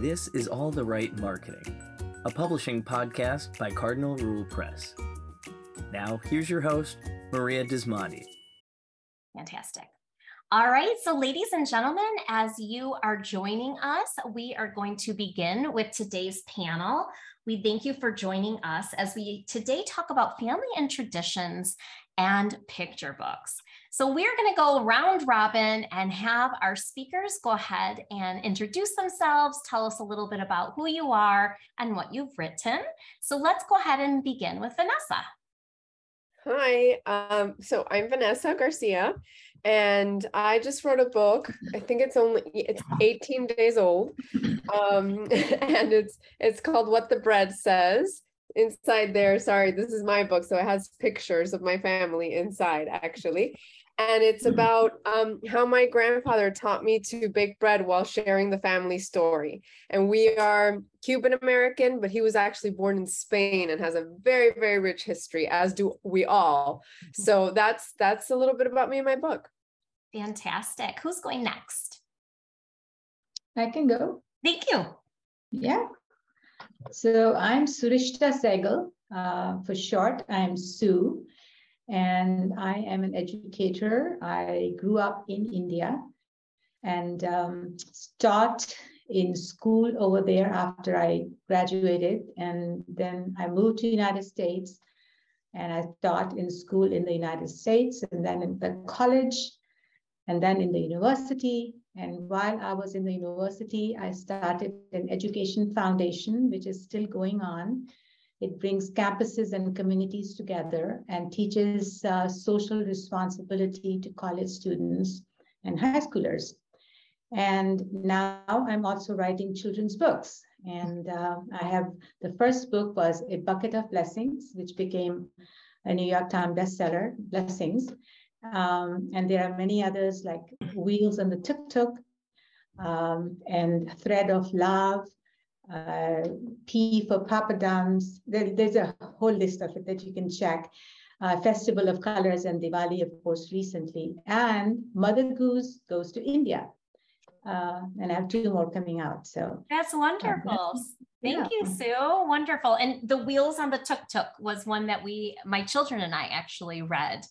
This is All the Right Marketing, a publishing podcast by Cardinal Rule Press. Now, here's your host, Maria Dismondy. Fantastic. All right, so ladies and gentlemen, as you are joining us, we are going to begin with today's panel. We thank you for joining us as we today talk about family and traditions and picture books. So we're going to go round robin and have our speakers go ahead and introduce themselves, tell us a little bit about who you are and what you've written. So let's go ahead and begin with Vanessa. Hi, um, so I'm Vanessa Garcia, and I just wrote a book. I think it's only it's 18 days old, um, and it's it's called What the Bread Says inside there sorry this is my book so it has pictures of my family inside actually and it's mm-hmm. about um, how my grandfather taught me to bake bread while sharing the family story. And we are Cuban American, but he was actually born in Spain and has a very, very rich history, as do we all. Mm-hmm. So that's that's a little bit about me in my book. Fantastic. Who's going next? I can go. Thank you. Yeah. So I'm Surishtha Sehgal. Uh, for short, I'm Sue and I am an educator. I grew up in India and um, taught in school over there after I graduated, and then I moved to United States, and I taught in school in the United States, and then in the college, and then in the university. And while I was in the university, I started an education foundation, which is still going on it brings campuses and communities together and teaches uh, social responsibility to college students and high schoolers. And now I'm also writing children's books. And uh, I have the first book was A Bucket of Blessings, which became a New York Times bestseller, Blessings. Um, and there are many others like Wheels on the Tuk Tuk um, and Thread of Love uh, P for Papadums. There, there's a whole list of it that you can check. Uh, Festival of Colors and Diwali, of course, recently. And Mother Goose goes to India. Uh, and I have two more coming out. So that's wonderful. Thank yeah. you, Sue. Wonderful. And the Wheels on the Tuk Tuk was one that we, my children and I actually read.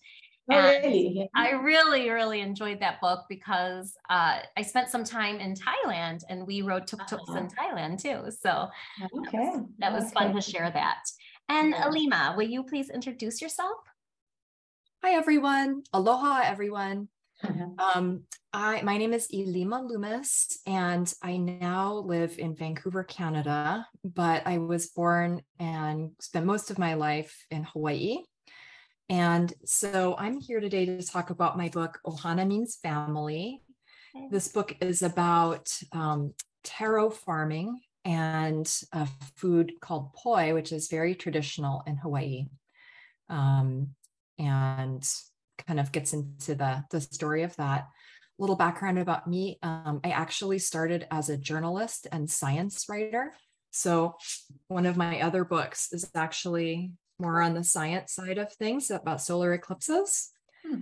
Oh, really? I really, really enjoyed that book because uh, I spent some time in Thailand and we rode tuk tuks uh-huh. in Thailand too. So okay. that was, that was okay. fun to share that. And yeah. Ilima, will you please introduce yourself? Hi, everyone. Aloha, everyone. Uh-huh. Um, I, my name is Ilima Loomis, and I now live in Vancouver, Canada, but I was born and spent most of my life in Hawaii. And so I'm here today to talk about my book, Ohana Means Family. This book is about um, taro farming and a food called poi, which is very traditional in Hawaii. Um, and kind of gets into the, the story of that. A little background about me um, I actually started as a journalist and science writer. So, one of my other books is actually more on the science side of things about solar eclipses. Hmm.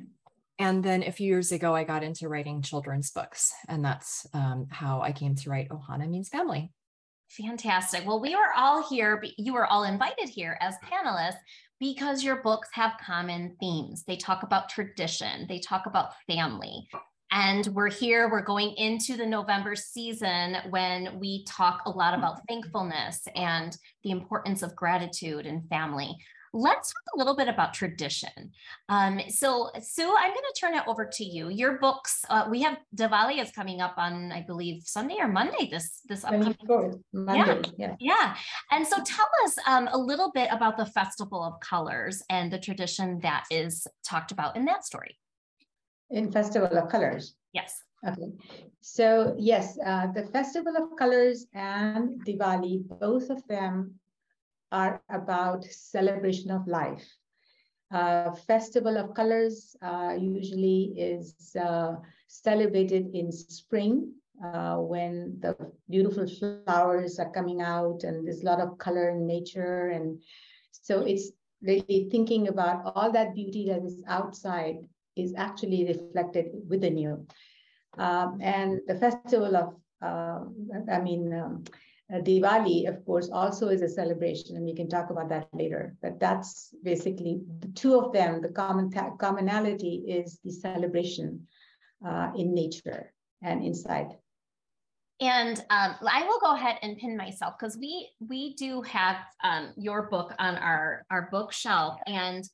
And then a few years ago, I got into writing children's books, and that's um, how I came to write Ohana Means Family. Fantastic. Well, we were all here, you were all invited here as panelists because your books have common themes. They talk about tradition, they talk about family. And we're here, we're going into the November season when we talk a lot about thankfulness and the importance of gratitude and family. Let's talk a little bit about tradition. Um, so, Sue, I'm going to turn it over to you. Your books, uh, we have Diwali is coming up on, I believe, Sunday or Monday. This this upcoming Monday, yeah, yeah, yeah. And so, tell us um, a little bit about the Festival of Colors and the tradition that is talked about in that story in Festival of Colors. Yes. Okay. So yes, uh, the Festival of Colors and Diwali, both of them are about celebration of life. Uh, Festival of Colors uh, usually is uh, celebrated in spring uh, when the beautiful flowers are coming out and there's a lot of color in nature. And so it's really thinking about all that beauty that is outside is actually reflected within you. Um, and the Festival of uh, I mean, um, uh, Diwali, of course, also is a celebration, and we can talk about that later. But that's basically the two of them. The common commonality is the celebration uh, in nature and inside. And um, I will go ahead and pin myself because we we do have um, your book on our our bookshelf and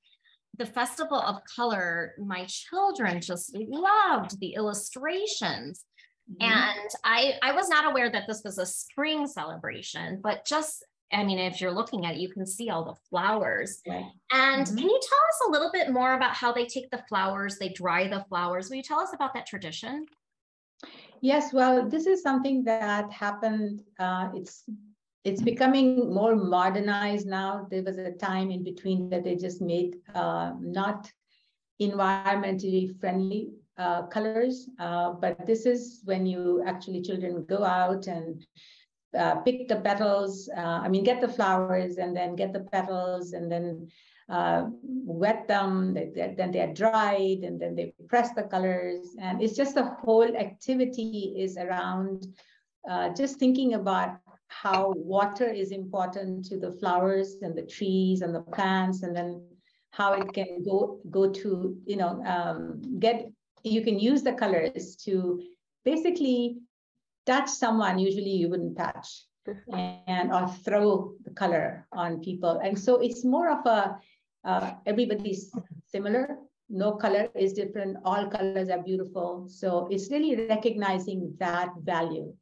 the festival of color my children just loved the illustrations mm-hmm. and i i was not aware that this was a spring celebration but just i mean if you're looking at it you can see all the flowers right. and mm-hmm. can you tell us a little bit more about how they take the flowers they dry the flowers will you tell us about that tradition yes well this is something that happened uh, it's it's becoming more modernized now. There was a time in between that they just made uh, not environmentally friendly uh, colors, uh, but this is when you actually children go out and uh, pick the petals. Uh, I mean, get the flowers and then get the petals and then uh, wet them. then they are dried and then they press the colors. And it's just the whole activity is around just thinking about how water is important to the flowers and the trees and the plants, and then how it can go go to you know um, get you can use the colors to basically touch someone usually you wouldn't touch and or throw the color on people. And so it's more of a uh, everybody's similar. No color is different. All colors are beautiful. So it's really recognizing that value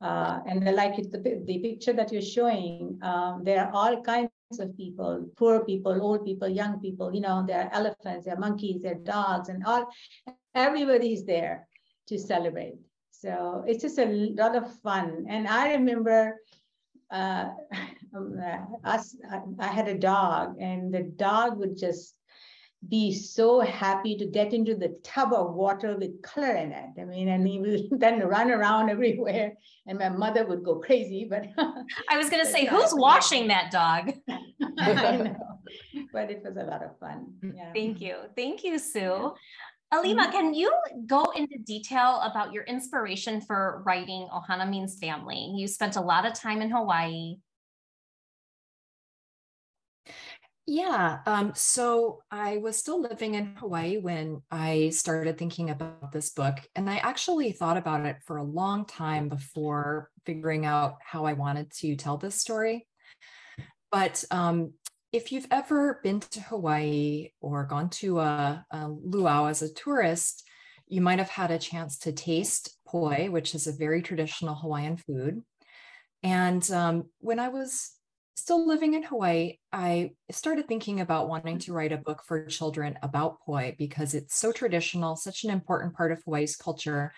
uh, and like the, the picture that you're showing, um, there are all kinds of people, poor people, old people, young people, you know, there are elephants, there are monkeys, there are dogs, and all, everybody's there to celebrate. So it's just a lot of fun. And I remember uh, us, I had a dog, and the dog would just be so happy to get into the tub of water with color in it. I mean, and he would then run around everywhere, and my mother would go crazy. But I was going to say, who's washing that dog? I know, but it was a lot of fun. Yeah. Thank you, thank you, Sue. Ilima, mm-hmm. can you go into detail about your inspiration for writing Ohana Means Family? You spent a lot of time in Hawaii. Yeah. Um, so I was still living in Hawaii when I started thinking about this book. And I actually thought about it for a long time before figuring out how I wanted to tell this story. But um, if you've ever been to Hawaii or gone to a, a luau as a tourist, you might have had a chance to taste poi, which is a very traditional Hawaiian food. And um, when I was still living in Hawaii, I started thinking about wanting to write a book for children about poi because it's so traditional, such an important part of Hawaii's culture.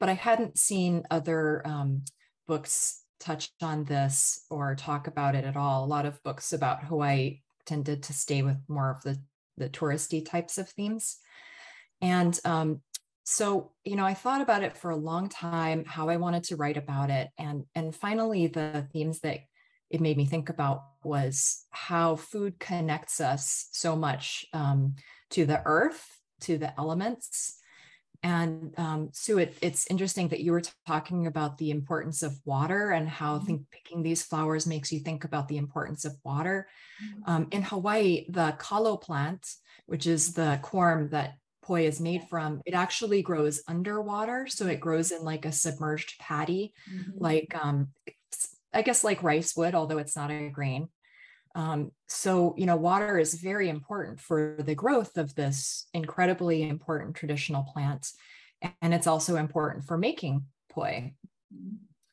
But I hadn't seen other um, books touch on this or talk about it at all. A lot of books about Hawaii tended to stay with more of the, the touristy types of themes. And um, so, you know, I thought about it for a long time, how I wanted to write about it. And, and finally, the themes that it made me think about was how food connects us so much um, to the earth, to the elements. And um, Sue, it, it's interesting that you were talking about the importance of water and how mm-hmm. think, picking these flowers makes you think about the importance of water. Mm-hmm. Um, in Hawaii, the kalo plant, which is the corm that poi is made from, it actually grows underwater. So it grows in like a submerged paddy, mm-hmm. like um, I guess like rice would, although it's not a grain. Um, so, you know, water is very important for the growth of this incredibly important traditional plant. And it's also important for making poi.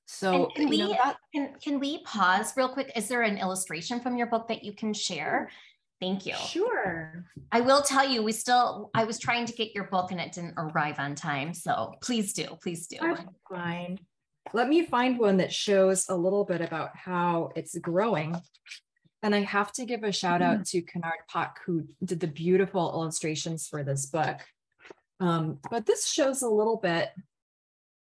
So, can we, know, that, can, can we pause real quick? Is there an illustration from your book that you can share? Thank you. Sure. I will tell you, we still, I was trying to get your book and it didn't arrive on time. So please do, please do. That's fine let me find one that shows a little bit about how it's growing. And I have to give a shout out to Kenard Pak, who did the beautiful illustrations for this book. Um, but this shows a little bit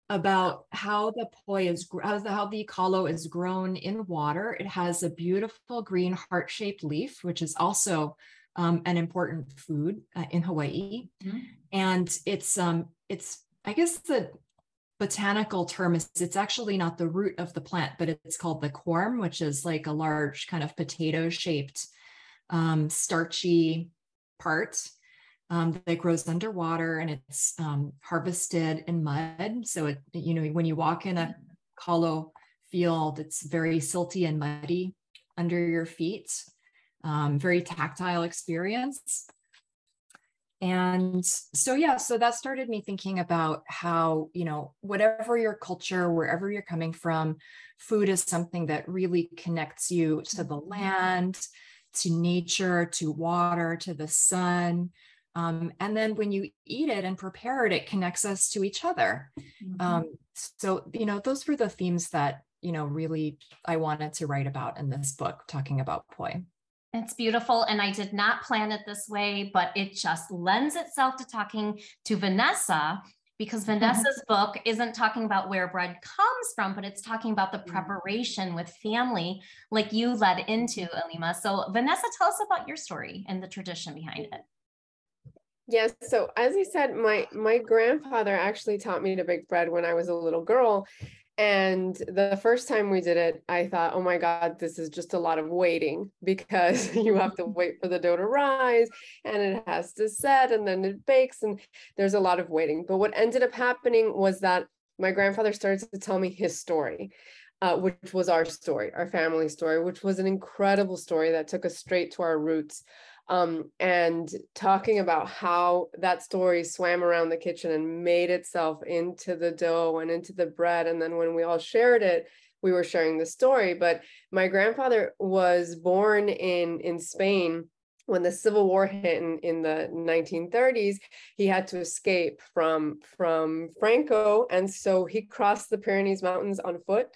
about how the poi is, how the, how the kalo is grown in water. It has a beautiful green heart-shaped leaf, which is also um, an important food uh, in Hawaii. Mm-hmm. And it's, um, it's, I guess the botanical term is it's actually not the root of the plant, but it's called the corm, which is like a large kind of potato shaped um, starchy part um, that grows underwater and it's um, harvested in mud. So it, you know, when you walk in a kalo field, it's very silty and muddy under your feet. Um, very tactile experience. And so, yeah, so that started me thinking about how, you know, whatever your culture, wherever you're coming from, food is something that really connects you to the land, to nature, to water, to the sun. Um, and then when you eat it and prepare it, it connects us to each other. Mm-hmm. Um, so, you know, those were the themes that, you know, really I wanted to write about in this book, talking about poi. It's beautiful. And I did not plan it this way, but it just lends itself to talking to Vanessa because mm-hmm. Vanessa's book isn't talking about where bread comes from, but it's talking about the mm. preparation with family, like you led into, Ilima. So, Vanessa, tell us about your story and the tradition behind it. Yes. So as I said, my my grandfather actually taught me to bake bread when I was a little girl. And the first time we did it, I thought, oh my God, this is just a lot of waiting because you have to wait for the dough to rise and it has to set and then it bakes and there's a lot of waiting. But what ended up happening was that my grandfather started to tell me his story. Uh, which was our story, our family story, which was an incredible story that took us straight to our roots um, and talking about how that story swam around the kitchen and made itself into the dough and into the bread. And then when we all shared it, we were sharing the story. But my grandfather was born in in Spain. When the civil war hit in, in the 1930s he had to escape from from franco. And so he crossed the pyrenees mountains on foot.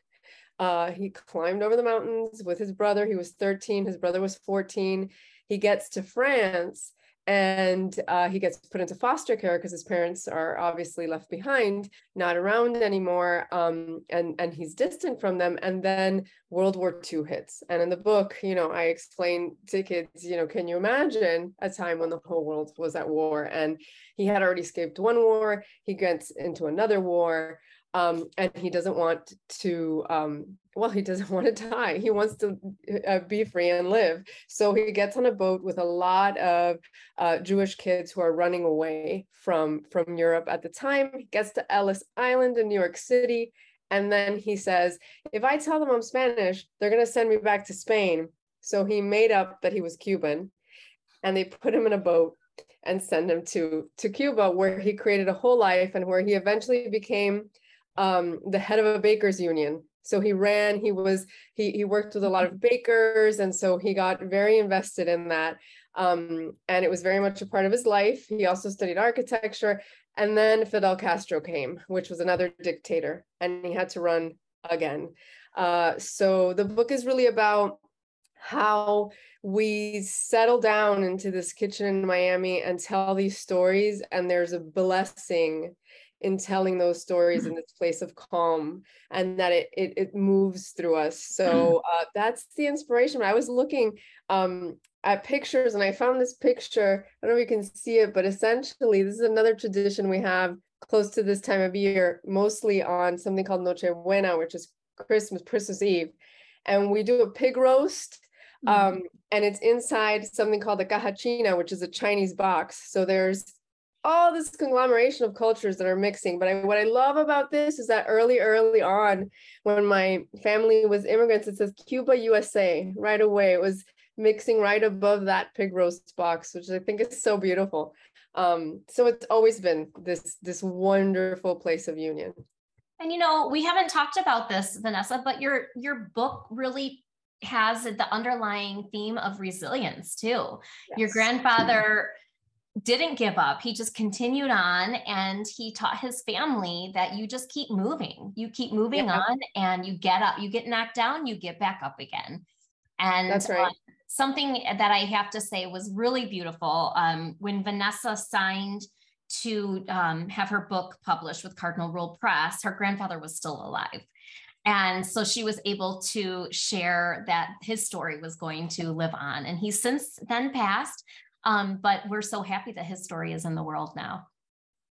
Uh, he climbed over the mountains with his brother. He was 13 his brother was 14 he gets to France and uh, he gets put into foster care because his parents are obviously left behind, not around anymore, um, and and he's distant from them. And then World War II hits, and in the book, you know, I explain to kids, you know, can you imagine a time when the whole world was at war? And he had already escaped one war, he gets into another war, um, and he doesn't want to um, well he doesn't want to die. He wants to uh, be free and live. So he gets on a boat with a lot of uh, jewish kids who are running away from from europe at the time. He gets to ellis island in new york city and then he says if i tell them i'm spanish they're going to send me back to spain. So he made up that he was cuban and they put him in a boat and send him to to cuba where he created a whole life and where he eventually became um, the head of a bakers union so he ran he was he he worked with a lot of bakers and so he got very invested in that. Um, and it was very much a part of his life. He also studied architecture. And then fidel castro came which was another dictator and he had to run again. Uh, so the book is really about how we settle down into this kitchen in Miami and tell these stories, and there's a blessing in telling those stories in this place of calm and that it it, it moves through us. So uh, that's the inspiration. I was looking um, at pictures and i found this picture. I don't know if you can see it but essentially this is another tradition we have close to this time of year mostly on something called noche buena which is christmas christmas eve. And we do a pig roast mm-hmm. um, and it's inside something called the caja china, which is a chinese box. So there's all this conglomeration of cultures that are mixing. But I, what I love about this is that early, early on, when my family was immigrants, it says Cuba, USA right away. It was mixing right above that pig roast box, which I think is so beautiful. Um, so it's always been this this wonderful place of union. And you know, we haven't talked about this, Vanessa, but your your book really has the underlying theme of resilience too. Yes. Your grandfather didn't give up. He just continued on and he taught his family that you just keep moving. You keep moving yeah. on and you get up, you get knocked down, you get back up again. And that's right. Uh, something that I have to say was really beautiful. Um, when Vanessa signed to um, have her book published with Cardinal Rule Press, her grandfather was still alive. And so she was able to share that his story was going to live on. And he's since then passed, um, but we're so happy that his story is in the world now.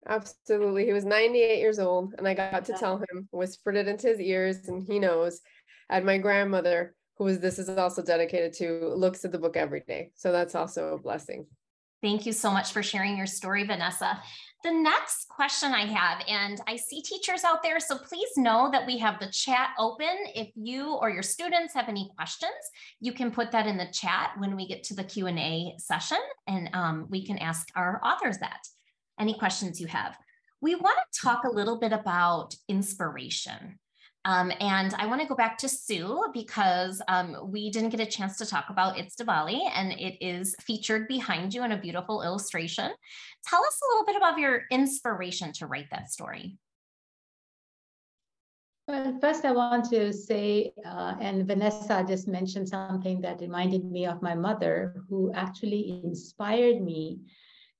Absolutely. He was 98 years old, and I got to tell him, whispered it into his ears, and he knows. And my grandmother, who is this is also dedicated to, looks at the book every day. So that's also a blessing. Thank you so much for sharing your story, Vanessa. The next question I have, and I see teachers out there, so please know that we have the chat open. If you or your students have any questions, you can put that in the chat when we get to the Q&A session, and um, we can ask our authors that. Any questions you have. We want to talk a little bit about inspiration. Um, and I want to go back to Sue because um, we didn't get a chance to talk about It's Diwali and it is featured behind you in a beautiful illustration. Tell us a little bit about your inspiration to write that story. Well, first I want to say, uh, and Vanessa just mentioned something that reminded me of my mother, who actually inspired me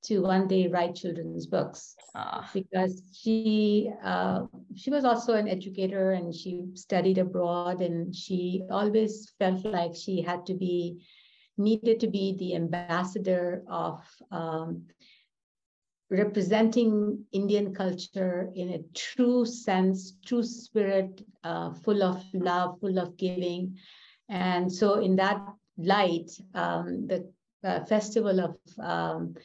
to one day write children's books uh. because she uh, she was also an educator and she studied abroad and she always felt like she had to be needed to be the ambassador of um, representing Indian culture in a true sense, true spirit, uh, full of love, full of giving. And so, in that light, um, the uh, festival of um,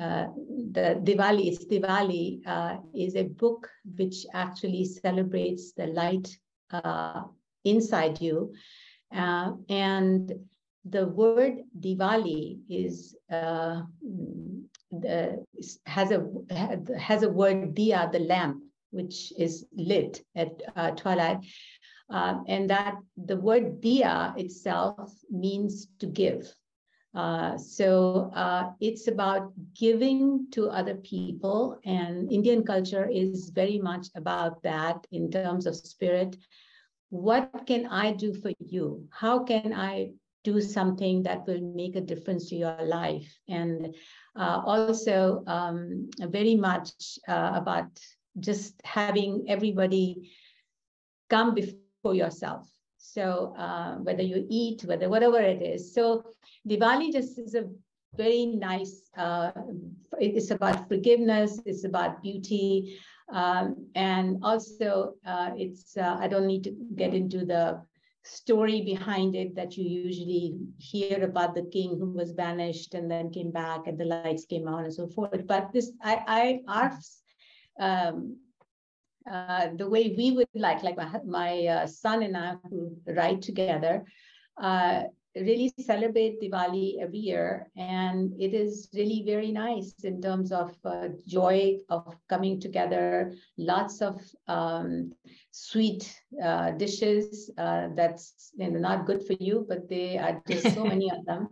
uh, the Diwali, it's Diwali, uh, is a book which actually celebrates the light uh, inside you. Uh, and the word Diwali is uh, the, has a has a word diya, the lamp, which is lit at twilight. and that the word diya itself means to give. Uh, so uh, it's about giving to other people, and Indian culture is very much about that in terms of spirit. What can I do for you? How can I do something that will make a difference to your life? And uh, also, um, very much uh, about just having everybody come before yourself. So uh, whether you eat, whether whatever it is. So Diwali just is a very nice, uh, it's about forgiveness, it's about beauty. Um, and also uh, it's, uh, I don't need to get into the story behind it that you usually hear about the king who was banished and then came back and the lights came on and so forth. But this, I, I our, um, uh, the way we would like, like my, my uh, son and I who ride together, uh, really celebrate Diwali every year. And it is really very nice in terms of uh, joy of coming together, lots of um, sweet uh, dishes uh, that's you know, not good for you, but they are just so many of them.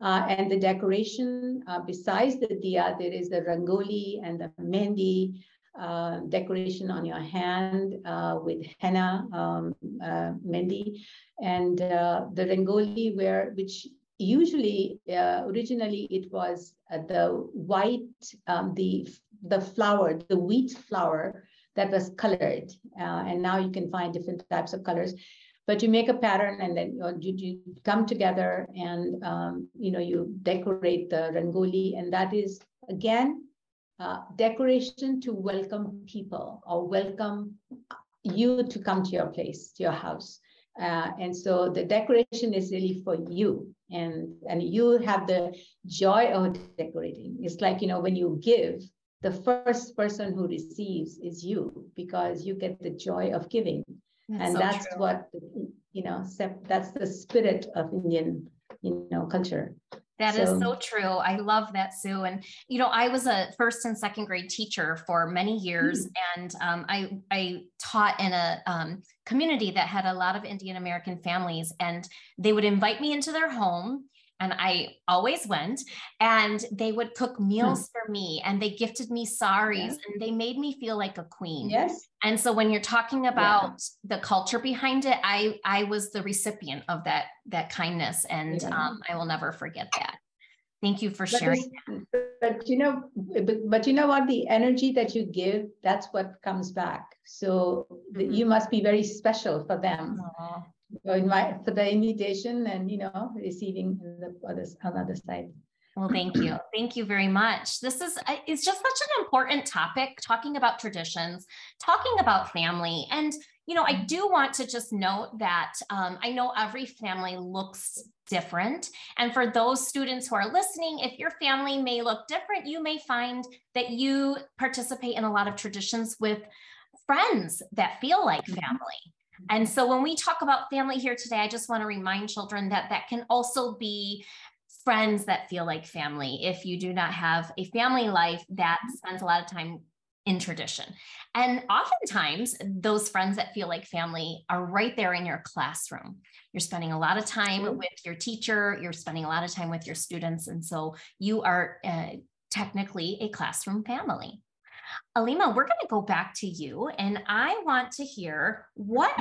Uh, and the decoration, uh, besides the diya, there is the rangoli and the mehndi, uh, decoration on your hand uh, with henna um, uh, mehndi and uh, the rangoli where which usually originally it was the white um, the the flour the wheat flour that was colored and now you can find different types of colors. But you make a pattern and then you, you come together and um, you know you decorate the rangoli and that is again uh, decoration to welcome people or welcome you to come to your place, to your house. Uh, and so the decoration is really for you and and you have the joy of decorating it's like you know when you give the first person who receives is you because you get the joy of giving that's and so that's true. what you know that's the spirit of indian you know culture that so. is so true. I love that, Sue. And you know, I was a first and second grade teacher for many years, mm. and um, I I taught in a um, community that had a lot of Indian American families, and they would invite me into their home, and I always went. And they would cook meals hmm. for me, and they gifted me saris, and they made me feel like a queen. Yes. And so when you're talking about yeah. the culture behind it, I I was the recipient of that that kindness, and yeah. um, I will never forget that. Thank you for sharing. But, but you know, but, but, you know what? The energy that you give, that's what comes back. So mm-hmm. you must be very special for them. Aww invite for the invitation and you know receiving the other on the other side. Well, thank you. Thank you very much. This is it's just such an important topic talking about traditions, talking about family. And you know, I do want to just note that um, I know every family looks different. And for those students who are listening, if your family may look different, you may find that you participate in a lot of traditions with friends that feel like mm-hmm. family. And so when we talk about family here today, I just want to remind children that that can also be friends that feel like family if you do not have a family life that mm-hmm. spends a lot of time in tradition. And oftentimes, those friends that feel like family are right there in your classroom. You're spending a lot of time with your teacher, you're spending a lot of time with your students. And so you are uh, technically a classroom family. Ilima, we're going to go back to you, and I want to hear what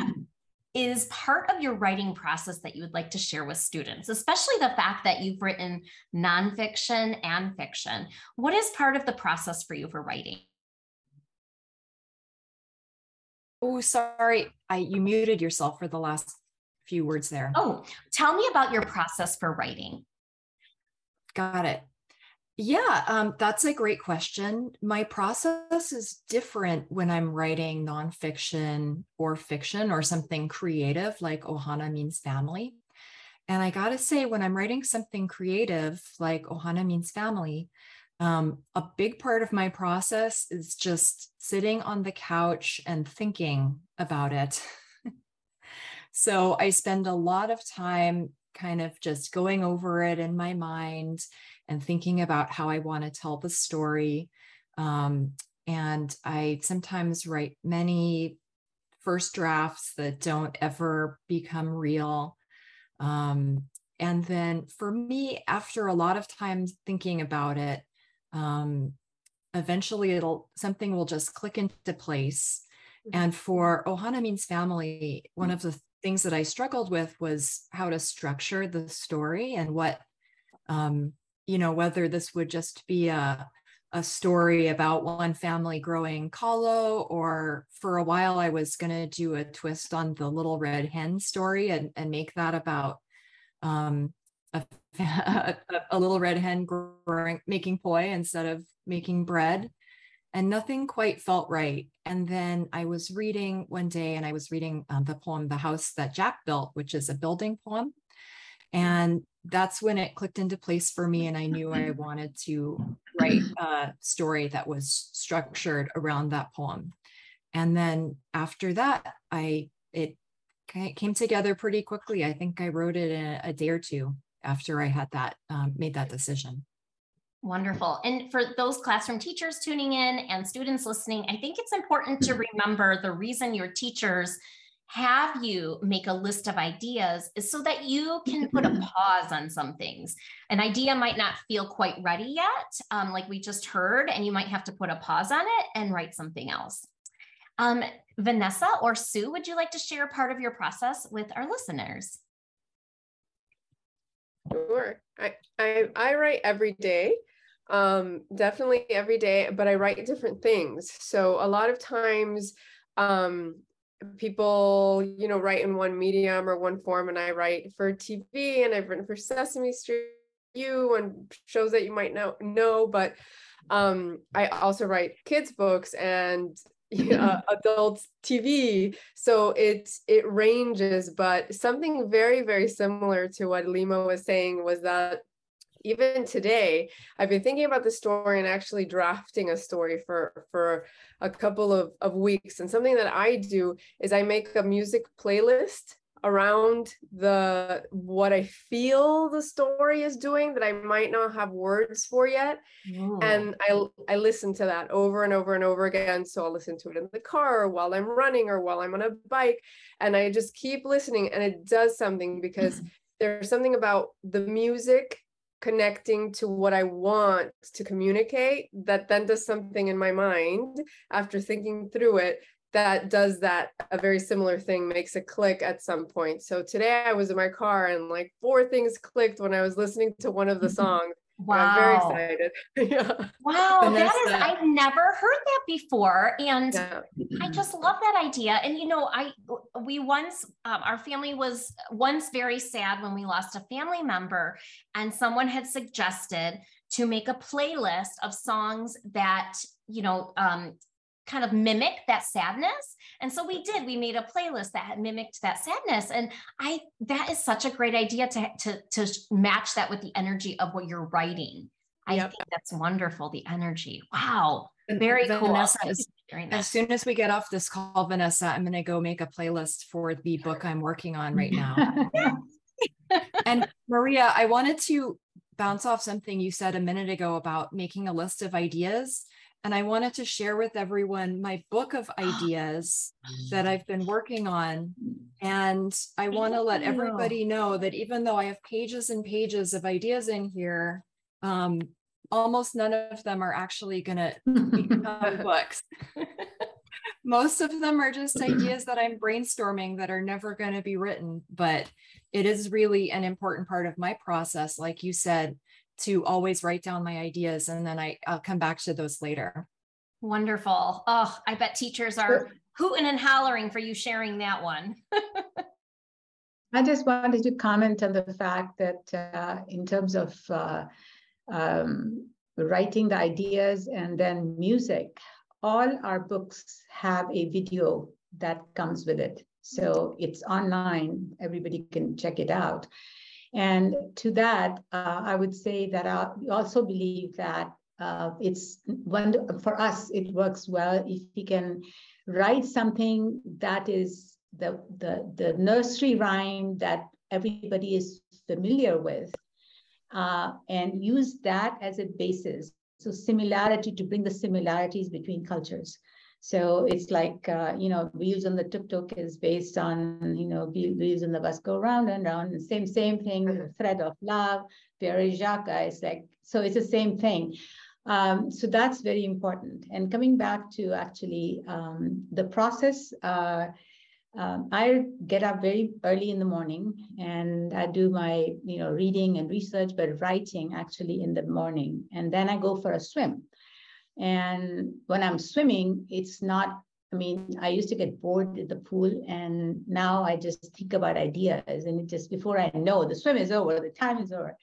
is part of your writing process that you would like to share with students, especially the fact that you've written nonfiction and fiction. What is part of the process for you for writing? Oh, sorry. I you muted yourself for the last few words there. Oh, tell me about your process for writing. Got it. Yeah, um, that's a great question. My process is different when I'm writing nonfiction or fiction or something creative like Ohana Means Family. And I got to say, when I'm writing something creative like Ohana Means Family, um, a big part of my process is just sitting on the couch and thinking about it. so I spend a lot of time kind of just going over it in my mind and thinking about how I want to tell the story. Um, and I sometimes write many first drafts that don't ever become real. Um, and then for me, after a lot of time thinking about it, um, eventually it'll something will just click into place mm-hmm. and for ohana means family one of the things that i struggled with was how to structure the story and what um, you know whether this would just be a a story about one family growing kalo or for a while i was going to do a twist on the little red hen story and, and make that about um, a, a, a little red hen growing, making poi instead of making bread. And nothing quite felt right. And then I was reading one day and I was reading um, the poem, The House That Jack Built, which is a building poem. And that's when it clicked into place for me. And I knew I wanted to write a story that was structured around that poem. And then after that, I, it came together pretty quickly. I think I wrote it in a day or two after I had that um, made that decision. Wonderful. And for those classroom teachers tuning in and students listening, I think it's important to remember the reason your teachers have you make a list of ideas is so that you can put a pause on some things. An idea might not feel quite ready yet, um, like we just heard, and you might have to put a pause on it and write something else. Um, Vanessa or Sue, would you like to share part of your process with our listeners? Sure. I, I, I write every day, um, definitely every day, but I write different things. So a lot of times, um, people, you know, write in one medium or one form, and I write for TV, and I've written for Sesame Street, you, and shows that you might know know, but um, I also write kids books and uh, adult TV. So it it ranges, but something very very similar to what Lima was saying was that even today I've been thinking about the story and actually drafting a story for for a couple of, of weeks. And something that I do is I make a music playlist around the what I feel the story is doing that I might not have words for yet. And I I listen to that over and over and over again. So I'll listen to it in the car or while I'm running or while I'm on a bike. And I just keep listening and it does something because there's something about the music connecting to what I want to communicate that then does something in my mind after thinking through it that does that a very similar thing makes a click at some point. So today i was in my car and like four things clicked when i was listening to one of the songs Wow. I'm very excited. yeah. Wow. That is, I've never heard that before. And yeah. I just love that idea. And, you know, I, we once, um, our family was once very sad when we lost a family member, and someone had suggested to make a playlist of songs that, you know, um, kind of mimic that sadness. And so we did, we made a playlist that mimicked that sadness. And I, that is such a great idea to, to, to match that with the energy of what you're writing. I yep. think that's wonderful. The energy. Wow. Very cool. Vanessa, as, as soon as we get off this call, Vanessa, I'm going to go make a playlist for the book I'm working on right now. and Maria, I wanted to bounce off something you said a minute ago about making a list of ideas. And I wanted to share with everyone my book of ideas that I've been working on. And I want to let everybody know that even though I have pages and pages of ideas in here, um, almost none of them are actually going to become books. Most of them are just ideas that I'm brainstorming that are never going to be written, but it is really an important part of my process. Like you said, to always write down my ideas and then I, I'll come back to those later. Wonderful. Oh, I bet teachers are hooting and hollering for you sharing that one. I just wanted to comment on the fact that uh, in terms of uh, um, writing the ideas and then music, all our books have a video that comes with it. So it's online, everybody can check it out. And to that, uh, I would say that I also believe that uh, it's one for us, it works well if we can write something that is the, the, the nursery rhyme that everybody is familiar with uh, and use that as a basis. So similarity to bring the similarities between cultures. So it's like, uh, you know, Wheels on the Tuk-Tuk is based on, you know, Wheels on the bus go round and round, the same, same thing, the thread of love, Frère Jacques is like, so it's the same thing. Um, so that's very important. And coming back to actually um, the process, uh, um, I get up very early in the morning and I do my, you know, reading and research, but writing actually in the morning. And then I go for a swim. And when I'm swimming, it's not, I mean, I used to get bored at the pool and now I just think about ideas and it just before I know the swim is over, the time is over.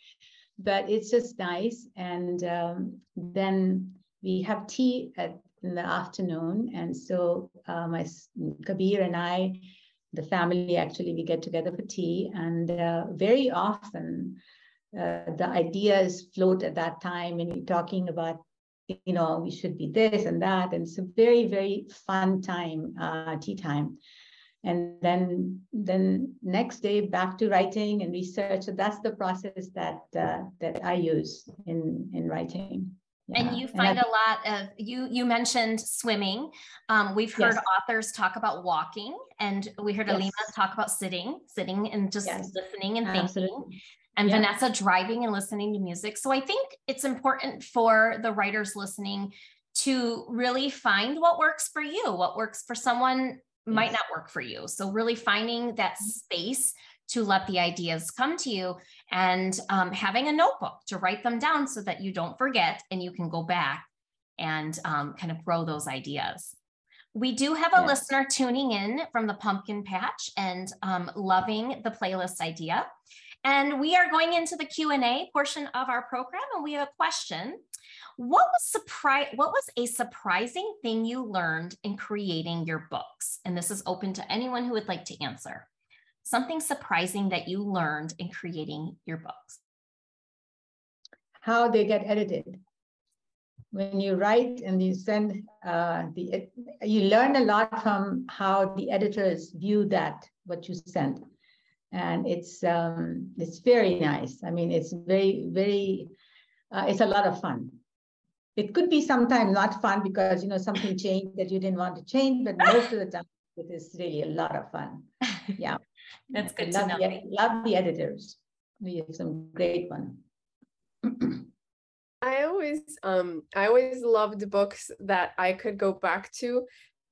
But it's just nice. And um, then we have tea at, in the afternoon. And so uh, my Kabir and I, the family actually, we get together for tea. And uh, very often, uh, the ideas float at that time and we're talking about you know, we should be this and that. And it's a very, very fun time, uh, tea time. And then, then next day back to writing and research. So that's the process that uh, that I use in in writing. Yeah. And you find and a lot of you. You mentioned swimming. Um, we've heard yes. authors talk about walking, and we heard yes. Ilima talk about sitting, sitting, and just yes. listening and thinking. Absolutely and yeah. Vanessa driving and listening to music. So I think it's important for the writers listening to really find what works for you, what works for someone might not work for you. So really finding that mm-hmm. space to let the ideas come to you and um, having a notebook to write them down so that you don't forget and you can go back and um, kind of grow those ideas. We do have a yes. listener tuning in from the pumpkin patch and um, loving the playlist idea. And we are going into the Q&A portion of our program and we have a question. What was surprise what was a surprising thing you learned in creating your books? And this is open to anyone who would like to answer. Something surprising that you learned in creating your books. How they get edited. When you write and you send uh, the, you learn a lot from how the editors view that what you send and it's um, it's very nice. I mean, it's very very uh, it's a lot of fun. It could be sometimes not fun because you know something changed that you didn't want to change, but most of the time it is really a lot of fun. Yeah, that's good I to know. The, love the editors. We have some great one. I always um I always loved books that I could go back to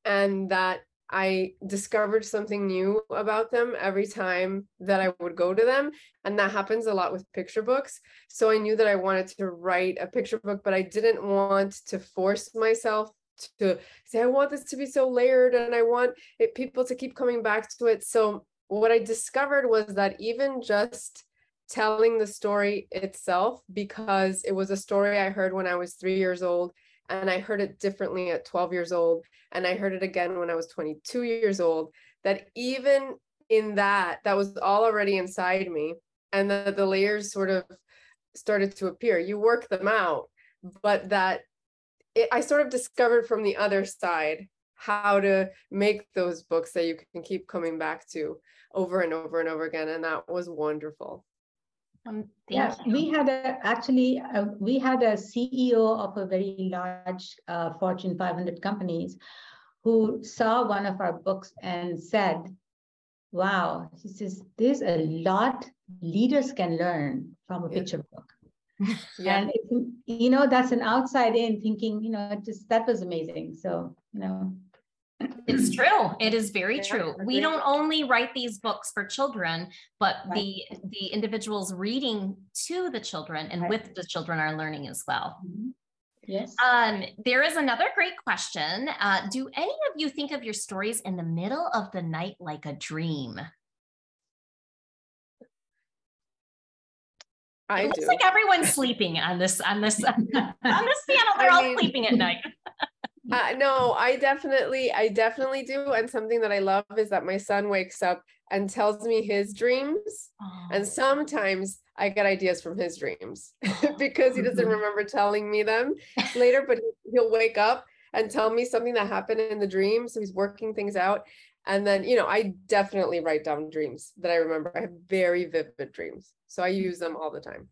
and that I discovered something new about them every time that I would go to them. And that happens a lot with picture books. So I knew that I wanted to write a picture book, but I didn't want to force myself to say, I want this to be so layered and I want it, people to keep coming back to it. So what I discovered was that even just telling the story itself, because it was a story I heard when I was three years old and I heard it differently at 12 years old and I heard it again when I was 22 years old that even in that that was all already inside me and that the layers sort of started to appear. You work them out but that it, I sort of discovered from the other side how to make those books that you can keep coming back to over and over and over again and that was wonderful um, yeah, you. we had a, actually uh, we had a CEO of a very large uh, Fortune 500 companies who saw one of our books and said, "Wow," he says, "There's a lot leaders can learn from a yeah. picture book." yeah. And it, you know, that's an outside in thinking. You know, just that was amazing. So you know, it's true. It is very true. We don't only write these books for children, but right. the the individuals reading to the children and right. with the children are learning as well. Mm-hmm. Yes. Um, there is another great question. Uh, do any of you think of your stories in the middle of the night like a dream? I it looks do. like everyone's sleeping on this on this on this panel. They're I all mean, sleeping at night. Uh, no, I definitely, I definitely do. And something that I love is that my son wakes up and tells me his dreams. Oh. And sometimes I get ideas from his dreams because he doesn't remember telling me them later, but he'll wake up and tell me something that happened in the dream. So he's working things out. And then, you know, I definitely write down dreams that I remember. I have very vivid dreams. So I use them all the time.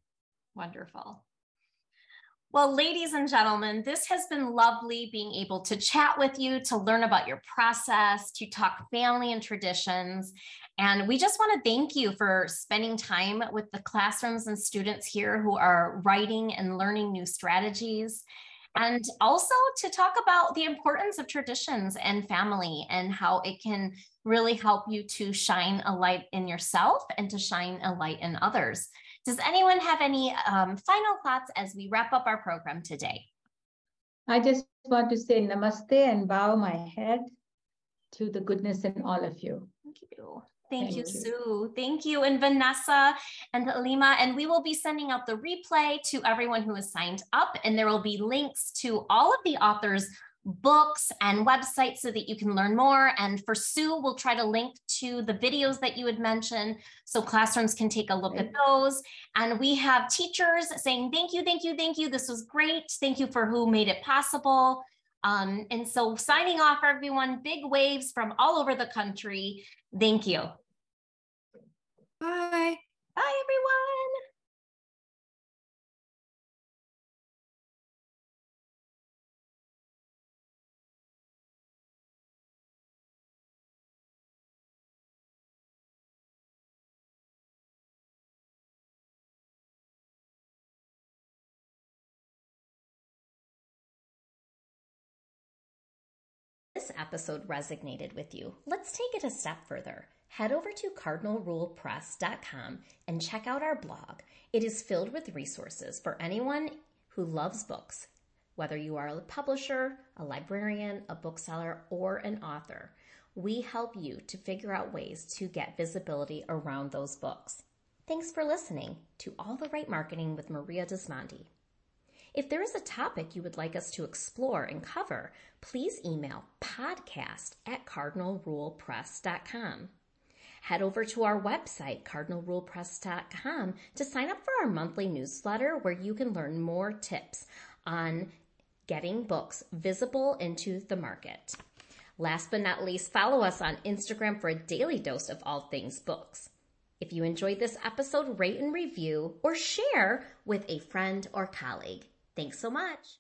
Wonderful. Well, ladies and gentlemen, this has been lovely being able to chat with you, to learn about your process, to talk family and traditions. And we just want to thank you for spending time with the classrooms and students here who are writing and learning new strategies. And also to talk about the importance of traditions and family and how it can really help you to shine a light in yourself and to shine a light in others. Does anyone have any um, final thoughts as we wrap up our program today? I just want to say namaste and bow my head to the goodness in all of you. Thank you. Thank, Thank you, you, Sue. Thank you. And Vanessa and Ilima. And we will be sending out the replay to everyone who has signed up. And there will be links to all of the authors' books and websites so that you can learn more. And for Sue, we'll try to link to the videos that you had mentioned so classrooms can take a look at those. And we have teachers saying, thank you, thank you, thank you. This was great. Thank you for who made it possible. Um, and so signing off, everyone, big waves from all over the country. Thank you. Bye. Bye, everyone. This episode resonated with you, let's take it a step further. Head over to cardinalrulepress.com and check out our blog. It is filled with resources for anyone who loves books, whether you are a publisher, a librarian, a bookseller, or an author. We help you to figure out ways to get visibility around those books. Thanks for listening to All the Right Marketing with Maria Dismondy. If there is a topic you would like us to explore and cover, please email podcast at cardinalrulepress.com. Head over to our website, cardinalrulepress.com, to sign up for our monthly newsletter where you can learn more tips on getting books visible into the market. Last but not least, follow us on Instagram for a daily dose of all things books. If you enjoyed this episode, rate and review or share with a friend or colleague. Thanks so much.